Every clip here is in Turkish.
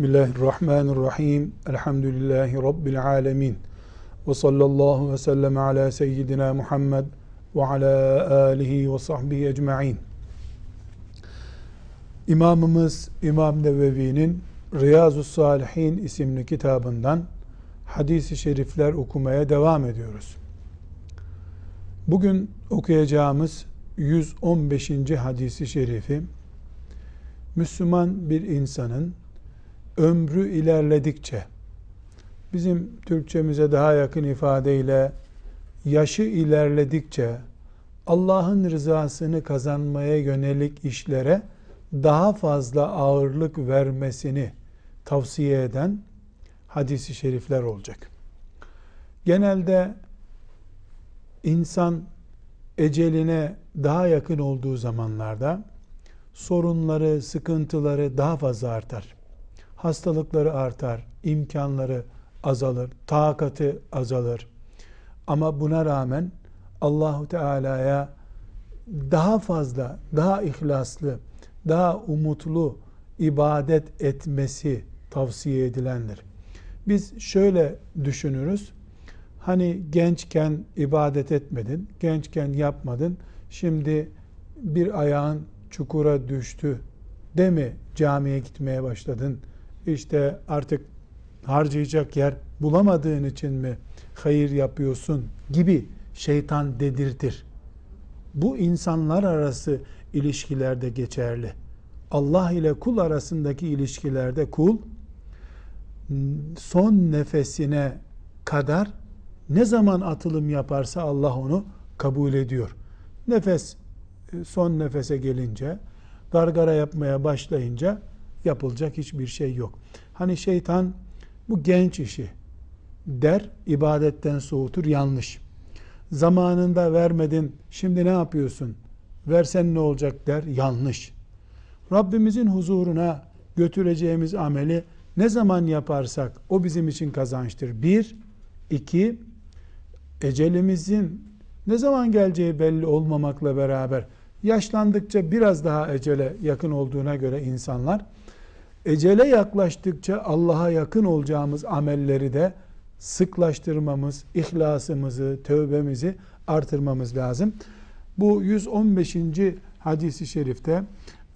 Bismillahirrahmanirrahim. Elhamdülillahi Rabbil alemin. Ve sallallahu ve sellem ala seyyidina Muhammed ve ala alihi ve sahbihi ecma'in. İmamımız İmam Nevevi'nin Riyazu Salihin isimli kitabından hadisi şerifler okumaya devam ediyoruz. Bugün okuyacağımız 115. hadisi şerifi Müslüman bir insanın ömrü ilerledikçe bizim Türkçemize daha yakın ifadeyle yaşı ilerledikçe Allah'ın rızasını kazanmaya yönelik işlere daha fazla ağırlık vermesini tavsiye eden hadisi şerifler olacak. Genelde insan eceline daha yakın olduğu zamanlarda sorunları, sıkıntıları daha fazla artar. Hastalıkları artar, imkanları azalır, takatı azalır. Ama buna rağmen Allahu Teala'ya daha fazla, daha ihlaslı, daha umutlu ibadet etmesi tavsiye edilendir. Biz şöyle düşünürüz. Hani gençken ibadet etmedin, gençken yapmadın. Şimdi bir ayağın çukura düştü de mi camiye gitmeye başladın? İşte artık harcayacak yer bulamadığın için mi hayır yapıyorsun gibi şeytan dedirtir. Bu insanlar arası ilişkilerde geçerli. Allah ile kul arasındaki ilişkilerde kul son nefesine kadar ne zaman atılım yaparsa Allah onu kabul ediyor. Nefes son nefese gelince, gargara yapmaya başlayınca yapılacak hiçbir şey yok. Hani şeytan bu genç işi der, ibadetten soğutur, yanlış. Zamanında vermedin, şimdi ne yapıyorsun? Versen ne olacak der, yanlış. Rabbimizin huzuruna götüreceğimiz ameli ne zaman yaparsak o bizim için kazançtır. Bir, iki, ecelimizin ne zaman geleceği belli olmamakla beraber yaşlandıkça biraz daha ecele yakın olduğuna göre insanlar ecele yaklaştıkça Allah'a yakın olacağımız amelleri de sıklaştırmamız, ihlasımızı, tövbemizi artırmamız lazım. Bu 115. hadisi şerifte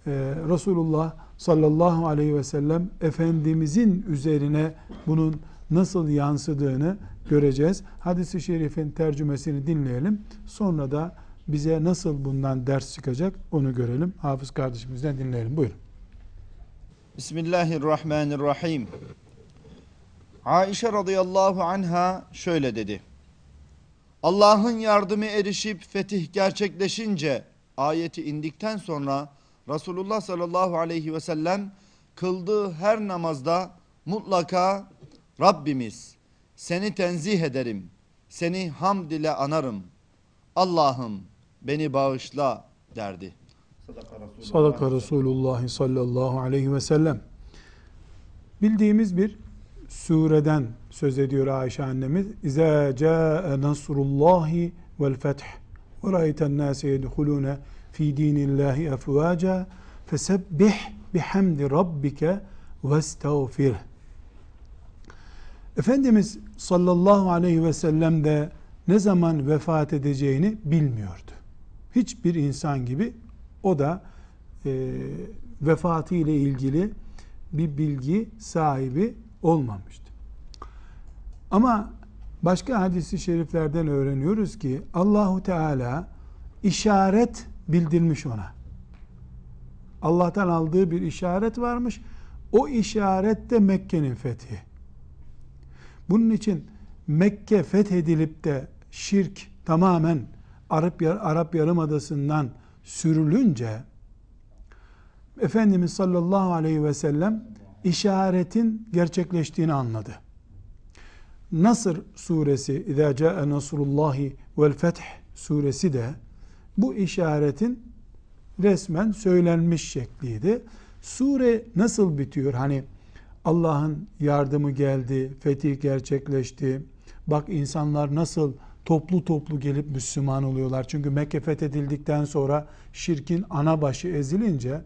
e, Resulullah sallallahu aleyhi ve sellem Efendimizin üzerine bunun nasıl yansıdığını göreceğiz. Hadisi şerifin tercümesini dinleyelim. Sonra da bize nasıl bundan ders çıkacak onu görelim. Hafız kardeşimizden dinleyelim. Buyurun. Bismillahirrahmanirrahim. Aişe radıyallahu anha şöyle dedi. Allah'ın yardımı erişip fetih gerçekleşince ayeti indikten sonra Resulullah sallallahu aleyhi ve sellem kıldığı her namazda mutlaka Rabbimiz seni tenzih ederim, seni hamd ile anarım. Allah'ım beni bağışla derdi. Sadaka Resulullah sallallahu aleyhi ve sellem. Bildiğimiz bir sureden söz ediyor Ayşe annemiz. İza caa nasrullahi vel feth ve ra'ayten nase yedhulune fi dinillahi efvaca fesebbih bihamdi rabbike ve estağfirh. Efendimiz sallallahu aleyhi ve sellem de ne zaman vefat edeceğini bilmiyordu. Hiçbir insan gibi o da e, vefatı ile ilgili bir bilgi sahibi olmamıştı. Ama başka hadisi şeriflerden öğreniyoruz ki Allahu Teala işaret bildirmiş ona. Allah'tan aldığı bir işaret varmış. O işaret de Mekke'nin fethi. Bunun için Mekke fethedilip de şirk tamamen Arap, Arap Yarımadası'ndan sürülünce Efendimiz sallallahu aleyhi ve sellem işaretin gerçekleştiğini anladı. Nasır suresi İzâ câe nasrullahi vel feth suresi de bu işaretin resmen söylenmiş şekliydi. Sure nasıl bitiyor? Hani Allah'ın yardımı geldi, fetih gerçekleşti. Bak insanlar nasıl toplu toplu gelip Müslüman oluyorlar. Çünkü Mekke fethedildikten sonra şirkin ana başı ezilince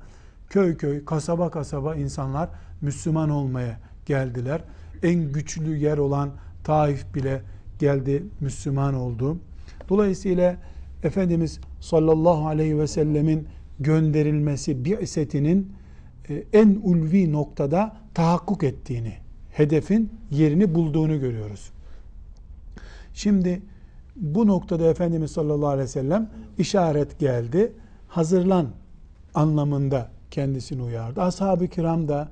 Köy köy, kasaba kasaba insanlar Müslüman olmaya geldiler. En güçlü yer olan Taif bile geldi Müslüman oldu. Dolayısıyla Efendimiz sallallahu aleyhi ve sellemin gönderilmesi bi'setinin e, en ulvi noktada tahakkuk ettiğini, hedefin yerini bulduğunu görüyoruz. Şimdi bu noktada Efendimiz sallallahu aleyhi ve sellem işaret geldi. Hazırlan anlamında kendisini uyardı. Ashab-ı kiram da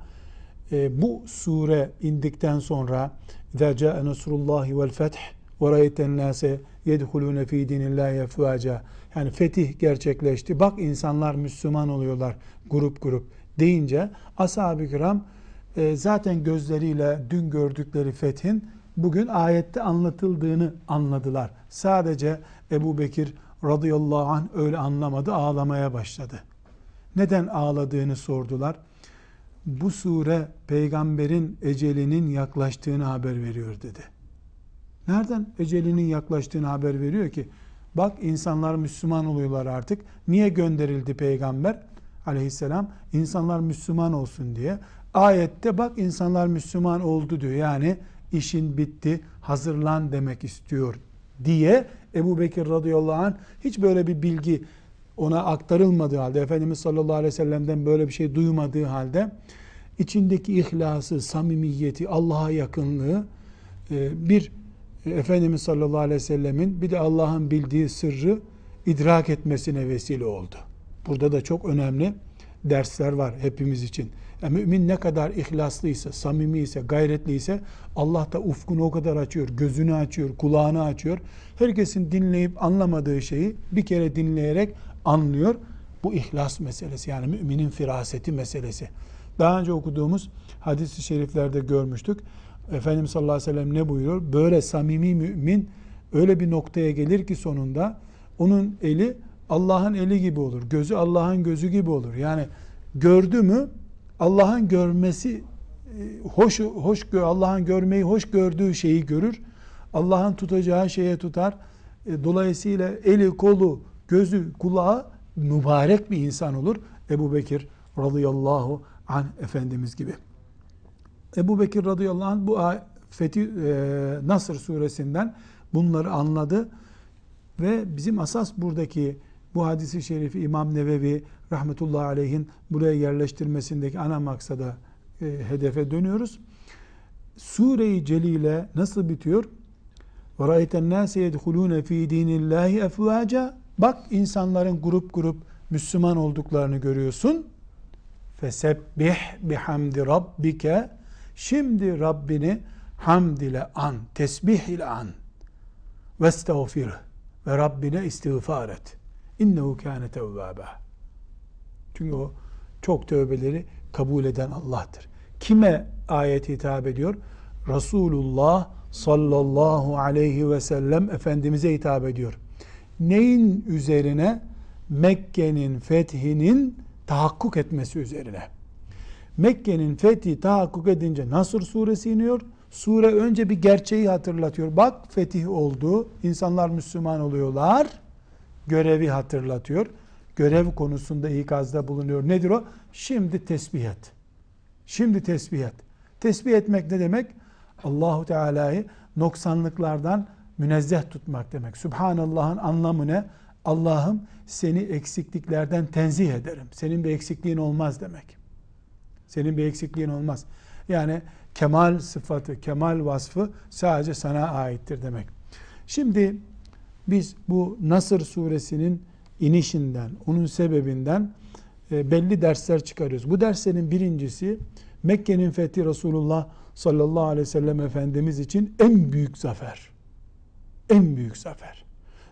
e, bu sure indikten sonra اِذَا جَاءَ نَصْرُ اللّٰهِ وَالْفَتْحِ وَرَيْتَ النَّاسَ يَدْخُلُونَ ف۪ي دِينِ اللّٰهِ اَفْوَاجًا Yani fetih gerçekleşti. Bak insanlar Müslüman oluyorlar grup grup deyince ashab-ı kiram e, zaten gözleriyle dün gördükleri fethin bugün ayette anlatıldığını anladılar. Sadece Ebu Bekir radıyallahu anh öyle anlamadı, ağlamaya başladı. Neden ağladığını sordular. Bu sure peygamberin ecelinin yaklaştığını haber veriyor dedi. Nereden ecelinin yaklaştığını haber veriyor ki? Bak insanlar Müslüman oluyorlar artık. Niye gönderildi peygamber aleyhisselam? İnsanlar Müslüman olsun diye. Ayette bak insanlar Müslüman oldu diyor. Yani işin bitti, hazırlan demek istiyor diye Ebu Bekir radıyallahu anh hiç böyle bir bilgi ona aktarılmadığı halde, Efendimiz sallallahu aleyhi ve sellem'den böyle bir şey duymadığı halde içindeki ihlası, samimiyeti, Allah'a yakınlığı e, bir Efendimiz sallallahu aleyhi ve sellemin bir de Allah'ın bildiği sırrı idrak etmesine vesile oldu. Burada da çok önemli dersler var hepimiz için. Yani mümin ne kadar ihlaslıysa, samimiyse, gayretliyse Allah da ufkunu o kadar açıyor, gözünü açıyor, kulağını açıyor. Herkesin dinleyip anlamadığı şeyi bir kere dinleyerek anlıyor. Bu ihlas meselesi yani müminin firaseti meselesi. Daha önce okuduğumuz hadis-i şeriflerde görmüştük. Efendimiz sallallahu aleyhi ve sellem ne buyuruyor? Böyle samimi mümin öyle bir noktaya gelir ki sonunda onun eli Allah'ın eli gibi olur. Gözü Allah'ın gözü gibi olur. Yani gördü mü Allah'ın görmesi e, hoş hoş Allah'ın görmeyi hoş gördüğü şeyi görür. Allah'ın tutacağı şeye tutar. E, dolayısıyla eli, kolu, gözü, kulağı mübarek bir insan olur. Ebu Bekir radıyallahu anh Efendimiz gibi. Ebu Bekir radıyallahu anh bu Fethi e, Nasr suresinden bunları anladı ve bizim asas buradaki bu hadisi şerifi İmam Nevevi rahmetullahi aleyhin buraya yerleştirmesindeki ana maksada e, hedefe dönüyoruz. Sure-i Celile nasıl bitiyor? وَرَأَيْتَ النَّاسَ يَدْخُلُونَ ف۪ي دِينِ اللّٰهِ اَفْوَاجًا Bak insanların grup grup Müslüman olduklarını görüyorsun. فَسَبِّحْ بِحَمْدِ رَبِّكَ Şimdi Rabbini hamd ile an, tesbih ile an. وَاسْتَغْفِرْ Ve Rabbine istiğfar et. İnnehu kâne tevvâbâ. Çünkü o çok tövbeleri kabul eden Allah'tır. Kime ayet hitap ediyor? Resulullah sallallahu aleyhi ve sellem Efendimiz'e hitap ediyor. Neyin üzerine? Mekke'nin fethinin tahakkuk etmesi üzerine. Mekke'nin fethi tahakkuk edince Nasr suresi iniyor. Sure önce bir gerçeği hatırlatıyor. Bak fetih oldu. insanlar Müslüman oluyorlar. Görevi hatırlatıyor. Görev konusunda ikazda bulunuyor. Nedir o? Şimdi tesbih et. Şimdi tesbih et. Tesbih etmek ne demek? Allahu Teala'yı noksanlıklardan münezzeh tutmak demek. Subhanallah'ın anlamı ne? Allah'ım seni eksikliklerden tenzih ederim. Senin bir eksikliğin olmaz demek. Senin bir eksikliğin olmaz. Yani kemal sıfatı, kemal vasfı sadece sana aittir demek. Şimdi biz bu Nasır suresinin inişinden, onun sebebinden e, belli dersler çıkarıyoruz. Bu derslerin birincisi Mekke'nin fethi Resulullah sallallahu aleyhi ve sellem Efendimiz için en büyük zafer. En büyük zafer.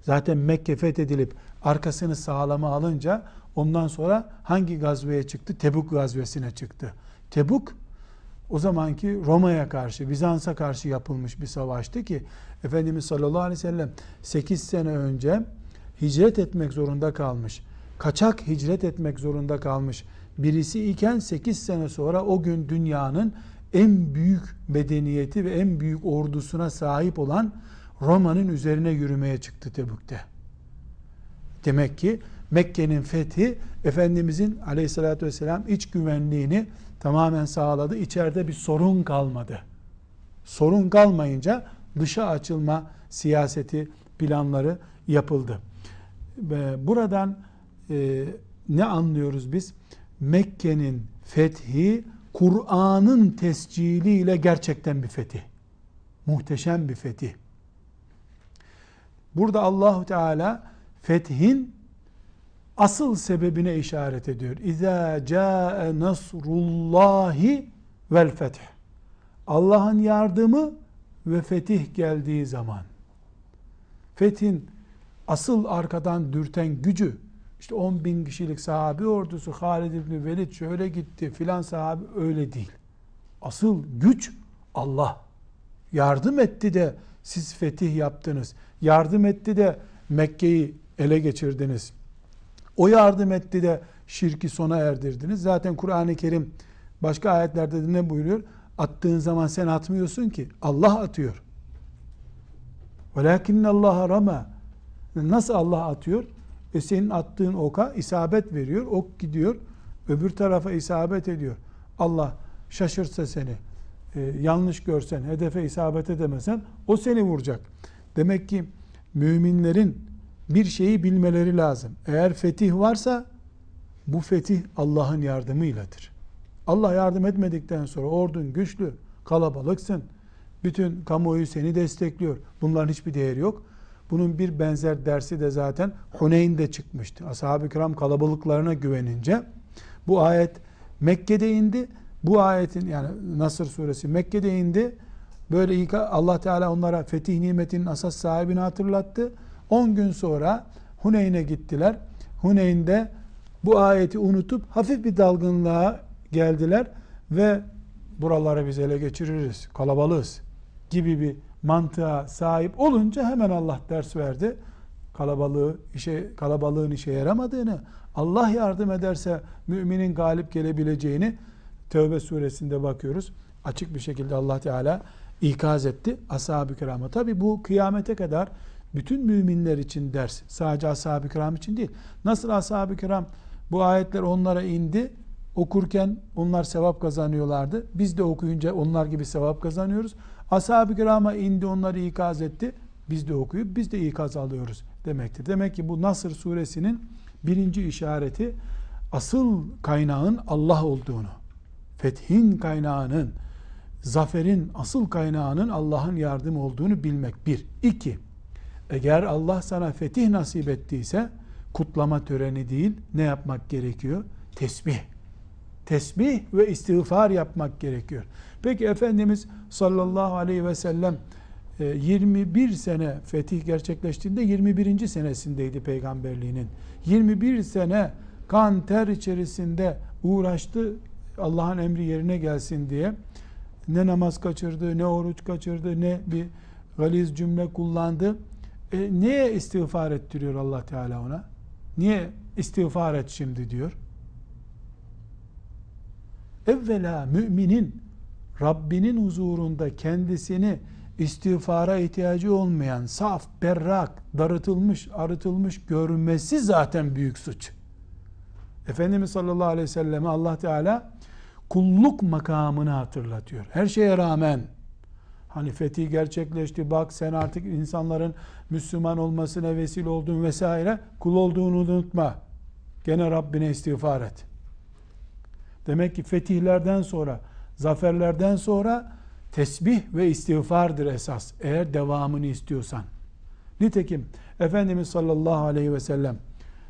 Zaten Mekke fethedilip arkasını sağlama alınca ondan sonra hangi gazveye çıktı? Tebuk gazvesine çıktı. Tebuk o zamanki Roma'ya karşı, Bizans'a karşı yapılmış bir savaştı ki Efendimiz sallallahu aleyhi ve sellem 8 sene önce hicret etmek zorunda kalmış. Kaçak hicret etmek zorunda kalmış. Birisi iken 8 sene sonra o gün dünyanın en büyük medeniyeti ve en büyük ordusuna sahip olan Roma'nın üzerine yürümeye çıktı Tebük'te. Demek ki Mekke'nin fethi Efendimizin aleyhissalatü vesselam iç güvenliğini tamamen sağladı. İçeride bir sorun kalmadı. Sorun kalmayınca dışa açılma siyaseti planları yapıldı. Buradan e, ne anlıyoruz biz? Mekke'nin fethi Kur'an'ın tesciliyle gerçekten bir fetih. Muhteşem bir fetih. Burada Allahu Teala fethin asıl sebebine işaret ediyor. İza caa nasrullahi vel feth. Allah'ın yardımı ve fetih geldiği zaman. Fethin asıl arkadan dürten gücü işte 10 bin kişilik sahabi ordusu Halid İbni Velid şöyle gitti filan sahabi öyle değil. Asıl güç Allah. Yardım etti de siz fetih yaptınız. Yardım etti de Mekke'yi ele geçirdiniz. O yardım etti de şirki sona erdirdiniz. Zaten Kur'an-ı Kerim başka ayetlerde de ne buyuruyor? Attığın zaman sen atmıyorsun ki Allah atıyor. Velakinne Allah rama Nasıl Allah atıyor? E senin attığın oka isabet veriyor. Ok gidiyor. Öbür tarafa isabet ediyor. Allah şaşırtsa seni, e, yanlış görsen, hedefe isabet edemesen o seni vuracak. Demek ki müminlerin bir şeyi bilmeleri lazım. Eğer fetih varsa bu fetih Allah'ın yardımıyladır. Allah yardım etmedikten sonra ordun güçlü, kalabalıksın. Bütün kamuoyu seni destekliyor. Bunların hiçbir değeri yok. Bunun bir benzer dersi de zaten Huneyn'de çıkmıştı. Ashab-ı kiram kalabalıklarına güvenince bu ayet Mekke'de indi. Bu ayetin yani Nasır suresi Mekke'de indi. Böyle Allah Teala onlara fetih nimetinin asas sahibini hatırlattı. 10 gün sonra Huneyn'e gittiler. Huneyn'de bu ayeti unutup hafif bir dalgınlığa geldiler ve buraları biz ele geçiririz, kalabalığız gibi bir mantığa sahip olunca hemen Allah ders verdi. Kalabalığı işe kalabalığın işe yaramadığını, Allah yardım ederse müminin galip gelebileceğini Tevbe suresinde bakıyoruz. Açık bir şekilde Allah Teala ikaz etti ashab-ı kirama. Tabi bu kıyamete kadar bütün müminler için ders. Sadece ashab-ı kiram için değil. Nasıl ashab-ı kiram bu ayetler onlara indi. Okurken onlar sevap kazanıyorlardı. Biz de okuyunca onlar gibi sevap kazanıyoruz. Ashab-ı kirama indi onları ikaz etti. Biz de okuyup biz de ikaz alıyoruz demektir. Demek ki bu Nasır suresinin birinci işareti asıl kaynağın Allah olduğunu, fethin kaynağının, zaferin asıl kaynağının Allah'ın yardım olduğunu bilmek. Bir. iki. Eğer Allah sana fetih nasip ettiyse kutlama töreni değil ne yapmak gerekiyor? Tesbih. Tesbih ve istiğfar yapmak gerekiyor. Peki Efendimiz sallallahu aleyhi ve sellem 21 e, sene fetih gerçekleştiğinde 21. senesindeydi peygamberliğinin. 21 sene kan ter içerisinde uğraştı Allah'ın emri yerine gelsin diye. Ne namaz kaçırdı, ne oruç kaçırdı, ne bir galiz cümle kullandı. E, niye istiğfar ettiriyor Allah Teala ona? Niye istiğfar et şimdi diyor? Evvela müminin Rabbinin huzurunda kendisini istiğfara ihtiyacı olmayan, saf, berrak, darıtılmış, arıtılmış görmesi zaten büyük suç. Efendimiz sallallahu aleyhi ve selleme Allah Teala kulluk makamını hatırlatıyor. Her şeye rağmen Hani fetih gerçekleşti bak sen artık insanların Müslüman olmasına vesile oldun vesaire. Kul olduğunu unutma. Gene Rabbine istiğfar et. Demek ki fetihlerden sonra, zaferlerden sonra tesbih ve istiğfardır esas. Eğer devamını istiyorsan. Nitekim Efendimiz sallallahu aleyhi ve sellem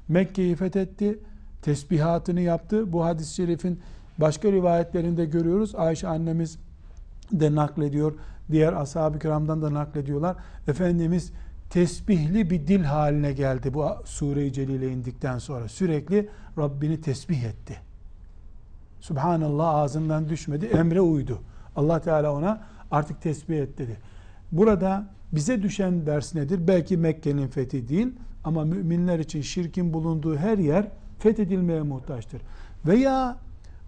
Mekke'yi fethetti, tesbihatını yaptı. Bu hadis-i şerifin başka rivayetlerinde görüyoruz. Ayşe annemiz de naklediyor diğer ashab-ı kiramdan da naklediyorlar. Efendimiz tesbihli bir dil haline geldi bu sure-i celile indikten sonra. Sürekli Rabbini tesbih etti. Subhanallah ağzından düşmedi, emre uydu. Allah Teala ona artık tesbih et dedi. Burada bize düşen ders nedir? Belki Mekke'nin fethi değil ama müminler için şirkin bulunduğu her yer fethedilmeye muhtaçtır. Veya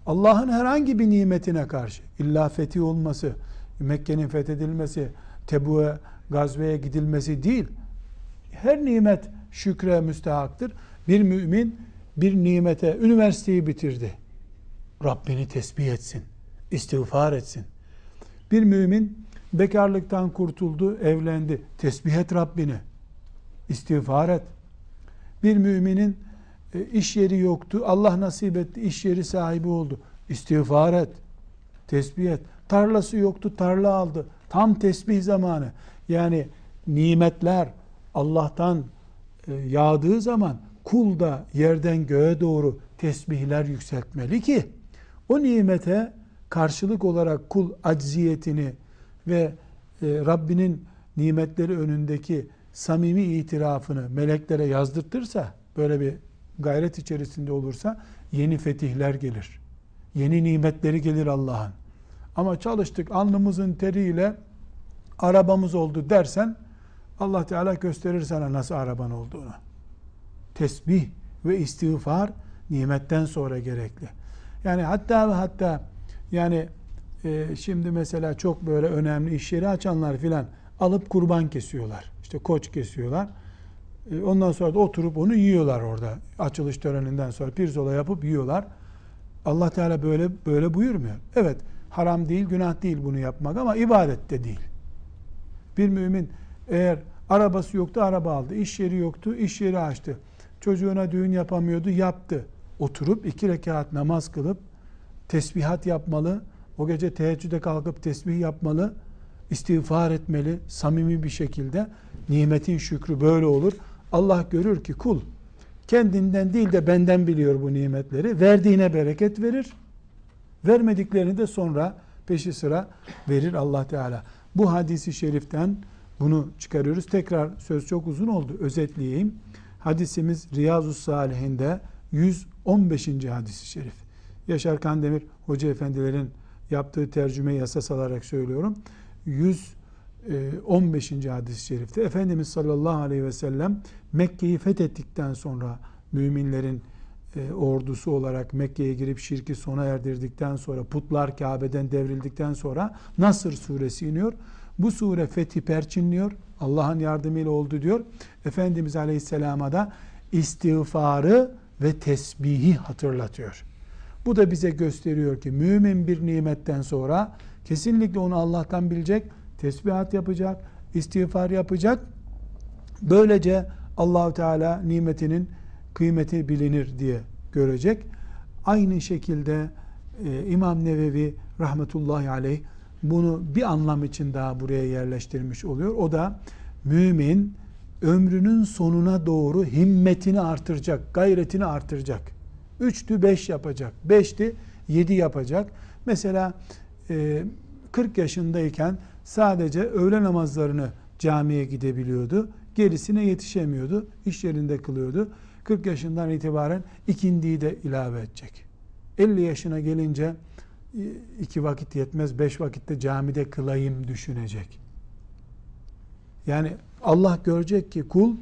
Allah'ın herhangi bir nimetine karşı illa fethi olması, Mekke'nin fethedilmesi, Tebu'ya, gazveye gidilmesi değil. Her nimet şükre müstehaktır. Bir mümin bir nimete, üniversiteyi bitirdi. Rabbini tesbih etsin, istiğfar etsin. Bir mümin bekarlıktan kurtuldu, evlendi. Tesbih et Rabbini, istiğfar et. Bir müminin e, iş yeri yoktu, Allah nasip etti, iş yeri sahibi oldu. İstiğfar et, tesbih et. Tarlası yoktu, tarla aldı. Tam tesbih zamanı. Yani nimetler Allah'tan e, yağdığı zaman kul da yerden göğe doğru tesbihler yükseltmeli ki o nimete karşılık olarak kul acziyetini ve e, Rabbinin nimetleri önündeki samimi itirafını meleklere yazdırtırsa, böyle bir gayret içerisinde olursa yeni fetihler gelir. Yeni nimetleri gelir Allah'ın. Ama çalıştık alnımızın teriyle arabamız oldu dersen Allah Teala gösterir sana nasıl araban olduğunu. Tesbih ve istiğfar nimetten sonra gerekli. Yani hatta ve hatta yani e, şimdi mesela çok böyle önemli iş yeri açanlar filan alıp kurban kesiyorlar. İşte koç kesiyorlar. E, ondan sonra da oturup onu yiyorlar orada. Açılış töreninden sonra pirzola yapıp yiyorlar. Allah Teala böyle böyle buyurmuyor. Evet haram değil, günah değil bunu yapmak ama ibadet de değil. Bir mümin eğer arabası yoktu araba aldı, iş yeri yoktu iş yeri açtı. Çocuğuna düğün yapamıyordu yaptı. Oturup iki rekat namaz kılıp tesbihat yapmalı. O gece teheccüde kalkıp tesbih yapmalı. istiğfar etmeli samimi bir şekilde. Nimetin şükrü böyle olur. Allah görür ki kul kendinden değil de benden biliyor bu nimetleri. Verdiğine bereket verir. Vermediklerini de sonra peşi sıra verir Allah Teala. Bu hadisi şeriften bunu çıkarıyoruz. Tekrar söz çok uzun oldu. Özetleyeyim. Hadisimiz Riyazu Salihinde 115. hadisi şerif. Yaşar Kandemir Hoca Efendilerin yaptığı tercüme yasas alarak söylüyorum. 115. hadis-i şerifte Efendimiz sallallahu aleyhi ve sellem Mekke'yi fethettikten sonra müminlerin e, ordusu olarak Mekke'ye girip şirki sona erdirdikten sonra putlar Kabe'den devrildikten sonra Nasır suresi iniyor. Bu sure fethi perçinliyor. Allah'ın yardımıyla oldu diyor. Efendimiz Aleyhisselam'a da istiğfarı ve tesbihi hatırlatıyor. Bu da bize gösteriyor ki mümin bir nimetten sonra kesinlikle onu Allah'tan bilecek, tesbihat yapacak, istiğfar yapacak. Böylece Allahu Teala nimetinin kıymeti bilinir diye görecek. Aynı şekilde e, İmam Nevevi rahmetullahi aleyh bunu bir anlam için daha buraya yerleştirmiş oluyor. O da mümin ömrünün sonuna doğru himmetini artıracak, gayretini artıracak. Üçtü beş yapacak, beşti yedi yapacak. Mesela 40 e, yaşındayken sadece öğle namazlarını camiye gidebiliyordu. Gerisine yetişemiyordu. İş yerinde kılıyordu. 40 yaşından itibaren ikindiyi de ilave edecek. 50 yaşına gelince iki vakit yetmez, beş vakitte camide kılayım düşünecek. Yani Allah görecek ki kul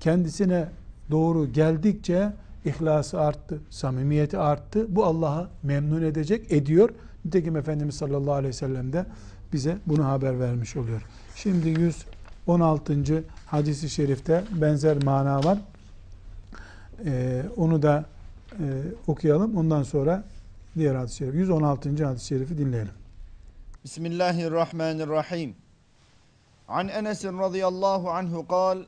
kendisine doğru geldikçe ihlası arttı, samimiyeti arttı. Bu Allah'a memnun edecek, ediyor. Nitekim Efendimiz sallallahu aleyhi ve sellem de bize bunu haber vermiş oluyor. Şimdi 116. hadisi şerifte benzer mana var. Ee, onu da e, okuyalım. Ondan sonra diğer hadis-i şerif. 116. hadis-i şerifi dinleyelim. Bismillahirrahmanirrahim. An Enes radıyallahu anhu kal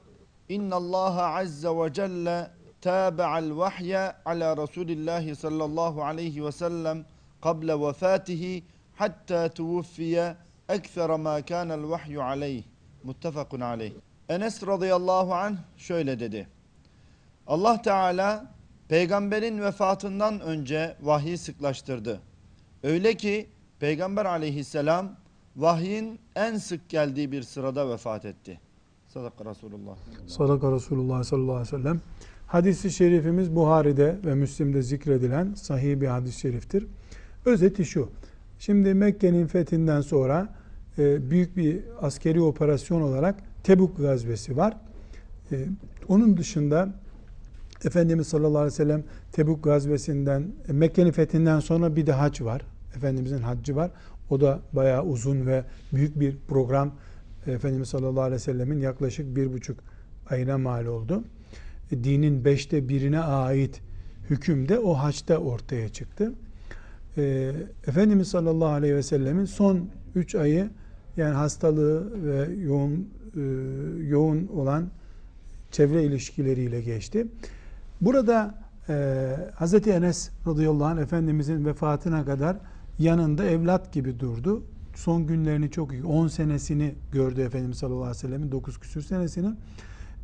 İnna Allah azze ve celle tabi'al vahye ala Resulillahi sallallahu aleyhi ve sellem قبل vefatihi hatta tuvuffiye ekfere ma kânel vahyu aleyh. Muttefakun aleyh. Enes radıyallahu anh şöyle dedi. Allah Teala peygamberin vefatından önce vahyi sıklaştırdı. Öyle ki peygamber aleyhisselam vahyin en sık geldiği bir sırada vefat etti. Sadaka Resulullah. Sadaka Resulullah sallallahu aleyhi ve sellem. Hadis-i şerifimiz Buhari'de ve Müslim'de zikredilen sahih bir hadis-i şeriftir. Özeti şu. Şimdi Mekke'nin fethinden sonra e, büyük bir askeri operasyon olarak Tebuk gazvesi var. E, onun dışında Efendimiz sallallahu aleyhi ve sellem Tebuk gazvesinden, e, Mekke'nin fethinden sonra bir de hac var. Efendimizin haccı var. O da bayağı uzun ve büyük bir program. Efendimiz sallallahu aleyhi ve sellemin yaklaşık bir buçuk ayına mal oldu. dinin beşte birine ait hüküm de o haçta ortaya çıktı. E, Efendimiz sallallahu aleyhi ve sellemin son üç ayı yani hastalığı ve yoğun e, yoğun olan çevre ilişkileriyle geçti. Burada e, Hz. Enes radıyallahu anh Efendimizin vefatına kadar yanında evlat gibi durdu. Son günlerini çok iyi, 10 senesini gördü Efendimiz sallallahu aleyhi ve sellemin 9 küsür senesini.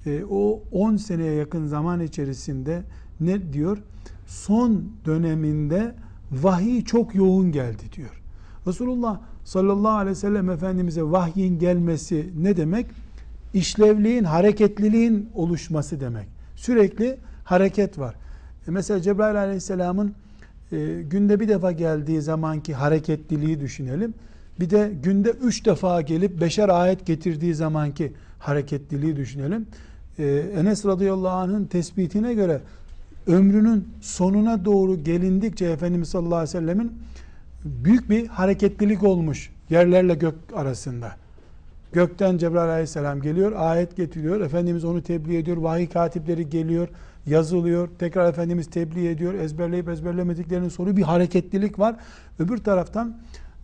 E, o 10 seneye yakın zaman içerisinde ne diyor? Son döneminde vahiy çok yoğun geldi diyor. Resulullah sallallahu aleyhi ve sellem Efendimiz'e vahyin gelmesi ne demek? İşlevliğin, hareketliliğin oluşması demek. Sürekli hareket var. E mesela Cebrail aleyhisselamın e, günde bir defa geldiği zamanki hareketliliği düşünelim. Bir de günde üç defa gelip beşer ayet getirdiği zamanki hareketliliği düşünelim. E, Enes radıyallahu anh'ın tespitine göre ömrünün sonuna doğru gelindikçe Efendimiz sallallahu aleyhi ve sellemin büyük bir hareketlilik olmuş yerlerle gök arasında. Gökten Cebrail aleyhisselam geliyor, ayet getiriyor. Efendimiz onu tebliğ ediyor. Vahiy katipleri geliyor, yazılıyor. Tekrar Efendimiz tebliğ ediyor. Ezberleyip ezberlemediklerini soruyor. Bir hareketlilik var. Öbür taraftan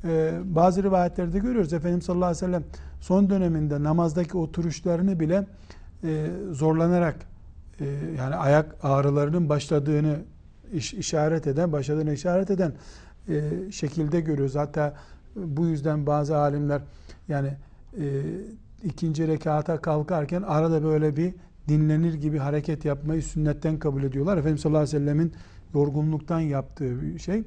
e, bazı rivayetlerde görüyoruz. Efendimiz sallallahu aleyhi ve sellem son döneminde namazdaki oturuşlarını bile e, zorlanarak e, yani ayak ağrılarının başladığını iş, işaret eden, başladığını işaret eden e, şekilde görüyoruz. Hatta bu yüzden bazı alimler yani e, ikinci rekata kalkarken arada böyle bir dinlenir gibi hareket yapmayı sünnetten kabul ediyorlar. Efendimiz sallallahu aleyhi ve sellemin yorgunluktan yaptığı bir şey.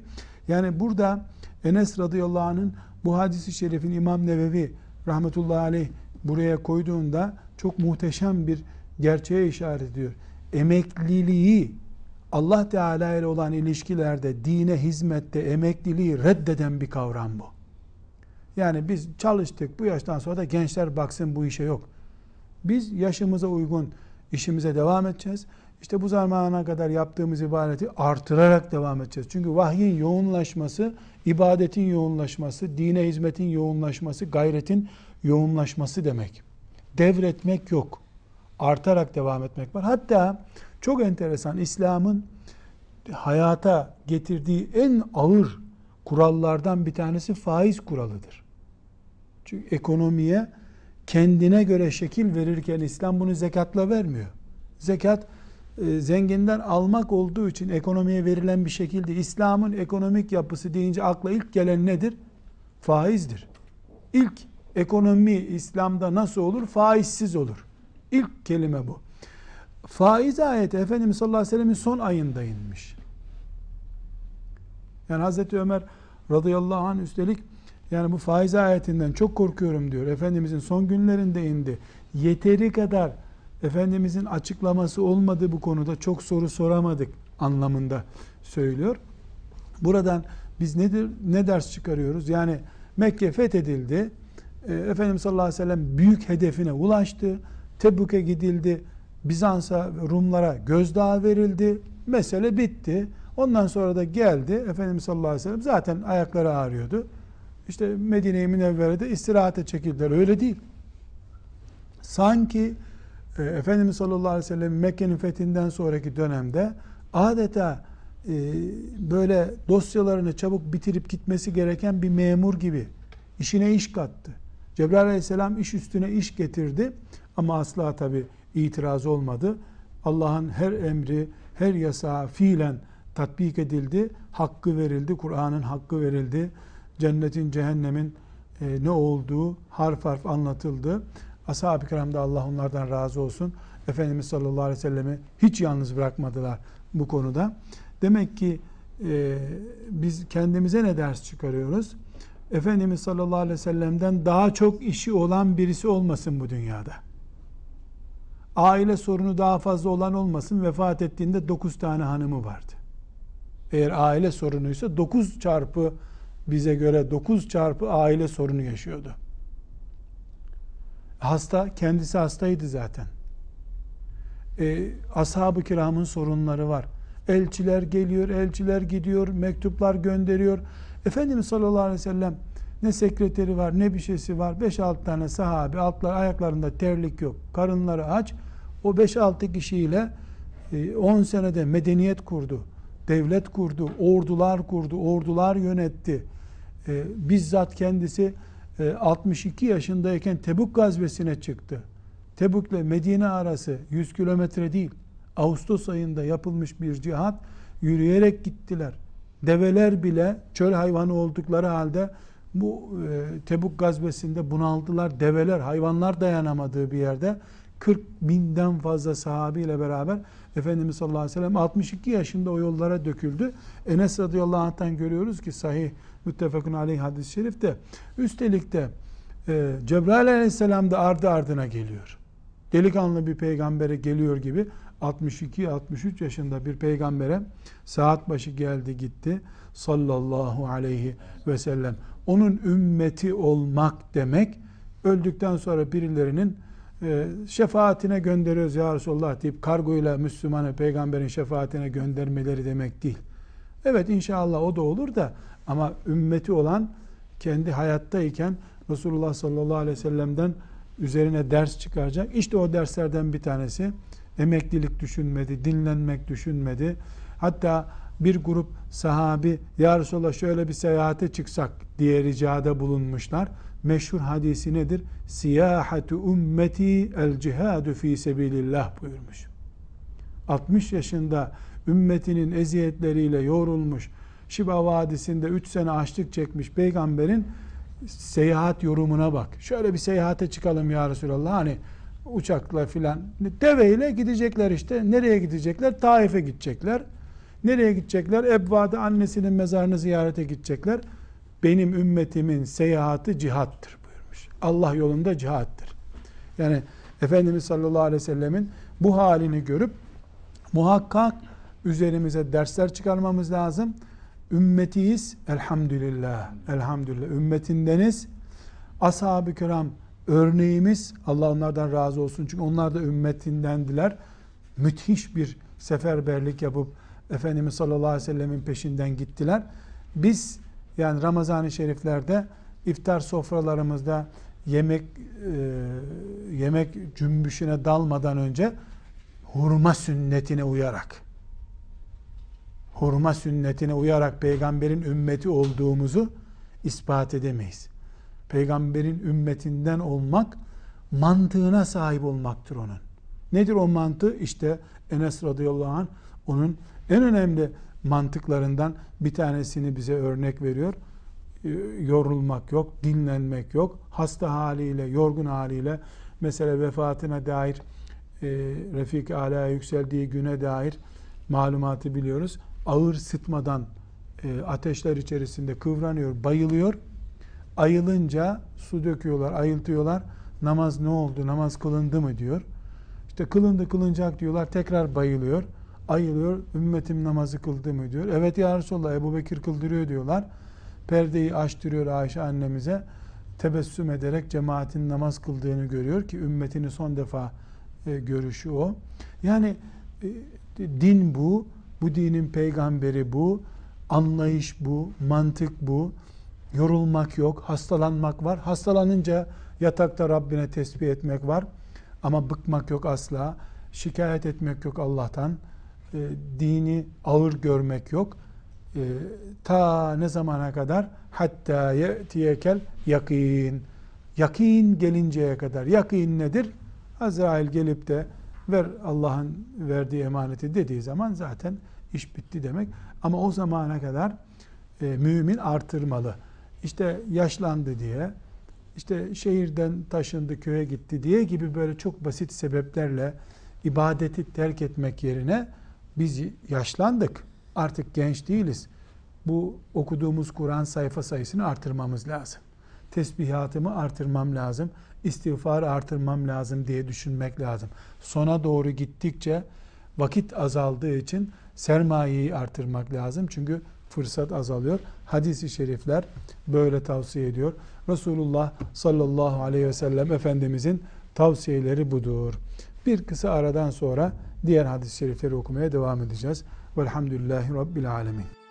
Yani burada Enes radıyallahu anh'ın bu hadisi şerifin İmam Nevevi rahmetullahi aleyh buraya koyduğunda çok muhteşem bir gerçeğe işaret ediyor. Emekliliği Allah Teala ile olan ilişkilerde, dine hizmette emekliliği reddeden bir kavram bu. Yani biz çalıştık bu yaştan sonra da gençler baksın bu işe yok. Biz yaşımıza uygun işimize devam edeceğiz. İşte bu zamana kadar yaptığımız ibadeti artırarak devam edeceğiz. Çünkü vahyin yoğunlaşması, ibadetin yoğunlaşması, dine hizmetin yoğunlaşması, gayretin yoğunlaşması demek. Devretmek yok. Artarak devam etmek var. Hatta çok enteresan İslam'ın hayata getirdiği en ağır kurallardan bir tanesi faiz kuralıdır. Çünkü ekonomiye kendine göre şekil verirken İslam bunu zekatla vermiyor. Zekat e, zenginden almak olduğu için ekonomiye verilen bir şekilde İslam'ın ekonomik yapısı deyince akla ilk gelen nedir? Faizdir. İlk ekonomi İslam'da nasıl olur? Faizsiz olur. İlk kelime bu. Faiz ayeti Efendimiz sallallahu aleyhi ve sellem'in son ayında inmiş. Yani Hazreti Ömer radıyallahu anh üstelik yani bu faiz ayetinden çok korkuyorum diyor. Efendimizin son günlerinde indi. Yeteri kadar Efendimizin açıklaması olmadı bu konuda çok soru soramadık anlamında söylüyor. Buradan biz nedir ne ders çıkarıyoruz? Yani Mekke fethedildi. E, Efendimiz sallallahu aleyhi ve sellem büyük hedefine ulaştı. Tebük'e gidildi. Bizans'a Rumlara gözdağı verildi. Mesele bitti. Ondan sonra da geldi Efendimiz sallallahu aleyhi ve sellem zaten ayakları ağrıyordu. İşte Medine-i Münevvere'de istirahate çekildiler. Öyle değil. Sanki e, Efendimiz sallallahu aleyhi ve sellem Mekke'nin fethinden sonraki dönemde adeta e, böyle dosyalarını çabuk bitirip gitmesi gereken bir memur gibi işine iş kattı. Cebrail aleyhisselam iş üstüne iş getirdi ama asla tabi itiraz olmadı. Allah'ın her emri, her yasağı fiilen tatbik edildi, hakkı verildi, Kur'an'ın hakkı verildi, cennetin, cehennemin e, ne olduğu harf harf anlatıldı. Ashab-ı kiram da Allah onlardan razı olsun. Efendimiz sallallahu aleyhi ve sellemi hiç yalnız bırakmadılar bu konuda. Demek ki e, biz kendimize ne ders çıkarıyoruz? Efendimiz sallallahu aleyhi ve sellem'den daha çok işi olan birisi olmasın bu dünyada. Aile sorunu daha fazla olan olmasın. Vefat ettiğinde 9 tane hanımı vardı. Eğer aile sorunuysa 9 çarpı bize göre 9 çarpı aile sorunu yaşıyordu. Hasta, kendisi hastaydı zaten. E, ashab-ı kiramın sorunları var. Elçiler geliyor, elçiler gidiyor, mektuplar gönderiyor. Efendimiz sallallahu aleyhi ve sellem ne sekreteri var, ne bir şeysi var. 5-6 tane sahabe, altlar ayaklarında terlik yok, karınları aç. O 5-6 kişiyle 10 senede medeniyet kurdu, devlet kurdu, ordular kurdu, ordular yönetti. E, bizzat kendisi e, 62 yaşındayken Tebuk gazvesine çıktı. Tebuk ile Medine arası 100 kilometre değil. Ağustos ayında yapılmış bir cihat. Yürüyerek gittiler. Develer bile çöl hayvanı oldukları halde bu e, Tebuk gazvesinde bunaldılar. Develer, hayvanlar dayanamadığı bir yerde 40 binden fazla sahabiyle beraber Efendimiz sallallahu aleyhi ve sellem 62 yaşında o yollara döküldü. Enes radıyallahu anh'tan görüyoruz ki sahih müttefakun aleyh hadis-i şerifte üstelik de e, Cebrail aleyhisselam da ardı ardına geliyor. Delikanlı bir peygambere geliyor gibi 62-63 yaşında bir peygambere saat başı geldi gitti sallallahu aleyhi ve sellem. Onun ümmeti olmak demek öldükten sonra birilerinin şefaatine gönderiyoruz ya Resulullah deyip kargoyla Müslümanı peygamberin şefaatine göndermeleri demek değil. Evet inşallah o da olur da ama ümmeti olan kendi hayattayken Resulullah sallallahu aleyhi ve sellem'den üzerine ders çıkaracak. İşte o derslerden bir tanesi emeklilik düşünmedi, dinlenmek düşünmedi. Hatta bir grup sahabi ya Resulallah şöyle bir seyahate çıksak diye ricada bulunmuşlar. Meşhur hadisi nedir? Siyahatu ümmeti el cihadu fi sebilillah buyurmuş. 60 yaşında ümmetinin eziyetleriyle yorulmuş, Şiba Vadisi'nde 3 sene açlık çekmiş peygamberin seyahat yorumuna bak. Şöyle bir seyahate çıkalım ya Resulallah. Hani uçakla filan deveyle gidecekler işte. Nereye gidecekler? Taif'e gidecekler. Nereye gidecekler? Ebva'da annesinin mezarını ziyarete gidecekler. Benim ümmetimin seyahati cihattır buyurmuş. Allah yolunda cihattır. Yani Efendimiz sallallahu aleyhi ve sellemin bu halini görüp muhakkak üzerimize dersler çıkarmamız lazım. Ümmetiyiz elhamdülillah. Elhamdülillah. Ümmetindeniz. Ashab-ı kiram örneğimiz. Allah onlardan razı olsun. Çünkü onlar da ümmetindendiler. Müthiş bir seferberlik yapıp Efendimiz sallallahu aleyhi ve sellemin peşinden gittiler. Biz yani Ramazan-ı Şeriflerde iftar sofralarımızda yemek e, yemek cümbüşüne dalmadan önce hurma sünnetine uyarak hurma sünnetine uyarak peygamberin ümmeti olduğumuzu ispat edemeyiz. Peygamberin ümmetinden olmak mantığına sahip olmaktır onun. Nedir o mantığı? İşte Enes radıyallahu anh onun en önemli mantıklarından bir tanesini bize örnek veriyor. Ee, yorulmak yok, dinlenmek yok. Hasta haliyle, yorgun haliyle mesela vefatına dair e, Refik Ala'ya yükseldiği güne dair malumatı biliyoruz. Ağır sıtmadan e, ateşler içerisinde kıvranıyor, bayılıyor. Ayılınca su döküyorlar, ayıltıyorlar. Namaz ne oldu, namaz kılındı mı diyor. İşte kılındı, kılınacak diyorlar. Tekrar bayılıyor ayılıyor. Ümmetim namazı kıldı mı diyor. Evet ya Resulallah Ebu Bekir kıldırıyor diyorlar. Perdeyi açtırıyor Ayşe annemize. Tebessüm ederek cemaatin namaz kıldığını görüyor ki ümmetini son defa e, görüşü o. Yani e, din bu. Bu dinin peygamberi bu. Anlayış bu. Mantık bu. Yorulmak yok. Hastalanmak var. Hastalanınca yatakta Rabbine tesbih etmek var. Ama bıkmak yok asla. Şikayet etmek yok Allah'tan e, dini ağır görmek yok. E, ta ne zamana kadar? Hatta ye'tiyekel yakin. Yakin gelinceye kadar. Yakin nedir? Azrail gelip de ver Allah'ın verdiği emaneti dediği zaman zaten iş bitti demek. Ama o zamana kadar e, mümin artırmalı. İşte yaşlandı diye, işte şehirden taşındı köye gitti diye gibi böyle çok basit sebeplerle ibadeti terk etmek yerine biz yaşlandık. Artık genç değiliz. Bu okuduğumuz Kur'an sayfa sayısını artırmamız lazım. Tesbihatımı artırmam lazım. İstiğfarı artırmam lazım diye düşünmek lazım. Sona doğru gittikçe vakit azaldığı için sermayeyi artırmak lazım. Çünkü fırsat azalıyor. Hadis-i şerifler böyle tavsiye ediyor. Resulullah sallallahu aleyhi ve sellem Efendimizin tavsiyeleri budur. Bir kısa aradan sonra diğer hadis-i şerifleri okumaya devam edeceğiz. Velhamdülillahi Rabbil Alemin.